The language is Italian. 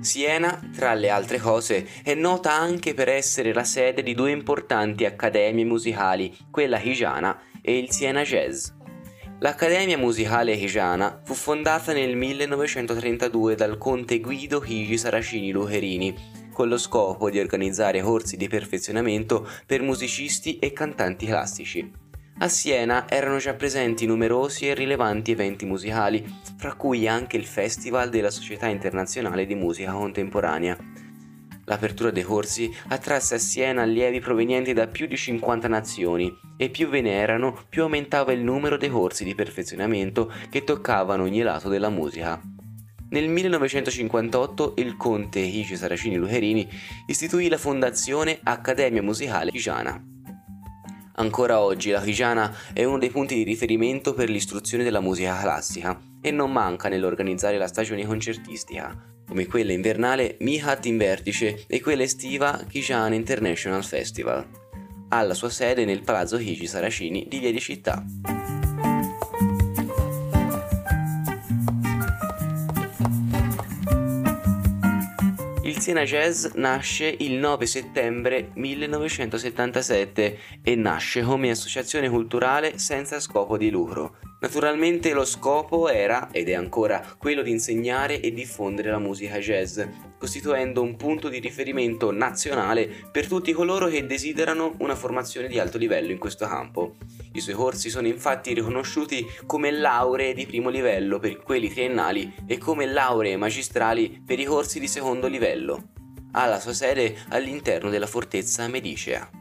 Siena, tra le altre cose, è nota anche per essere la sede di due importanti accademie musicali, quella higiana e il Siena Jazz. L'Accademia Musicale Higiana fu fondata nel 1932 dal conte Guido Higi Saracini Lucherini, con lo scopo di organizzare corsi di perfezionamento per musicisti e cantanti classici. A Siena erano già presenti numerosi e rilevanti eventi musicali, fra cui anche il Festival della Società Internazionale di Musica Contemporanea. L'apertura dei corsi attrasse a Siena allievi provenienti da più di 50 nazioni e più ve ne erano, più aumentava il numero dei corsi di perfezionamento che toccavano ogni lato della musica. Nel 1958 il conte Hici Saracini Lucherini istituì la fondazione Accademia Musicale Gigiana. Ancora oggi la Figiana è uno dei punti di riferimento per l'istruzione della musica classica e non manca nell'organizzare la stagione concertistica, come quella invernale Mihat in Vertice e quella estiva Kijana International Festival. Ha la sua sede nel Palazzo Higi Saracini di Via di Città. Il Siena Jazz nasce il 9 settembre 1977 e nasce come associazione culturale senza scopo di lucro. Naturalmente lo scopo era, ed è ancora, quello di insegnare e diffondere la musica jazz, costituendo un punto di riferimento nazionale per tutti coloro che desiderano una formazione di alto livello in questo campo. I suoi corsi sono infatti riconosciuti come lauree di primo livello per quelli triennali e come lauree magistrali per i corsi di secondo livello. Ha la sua sede all'interno della fortezza medicea.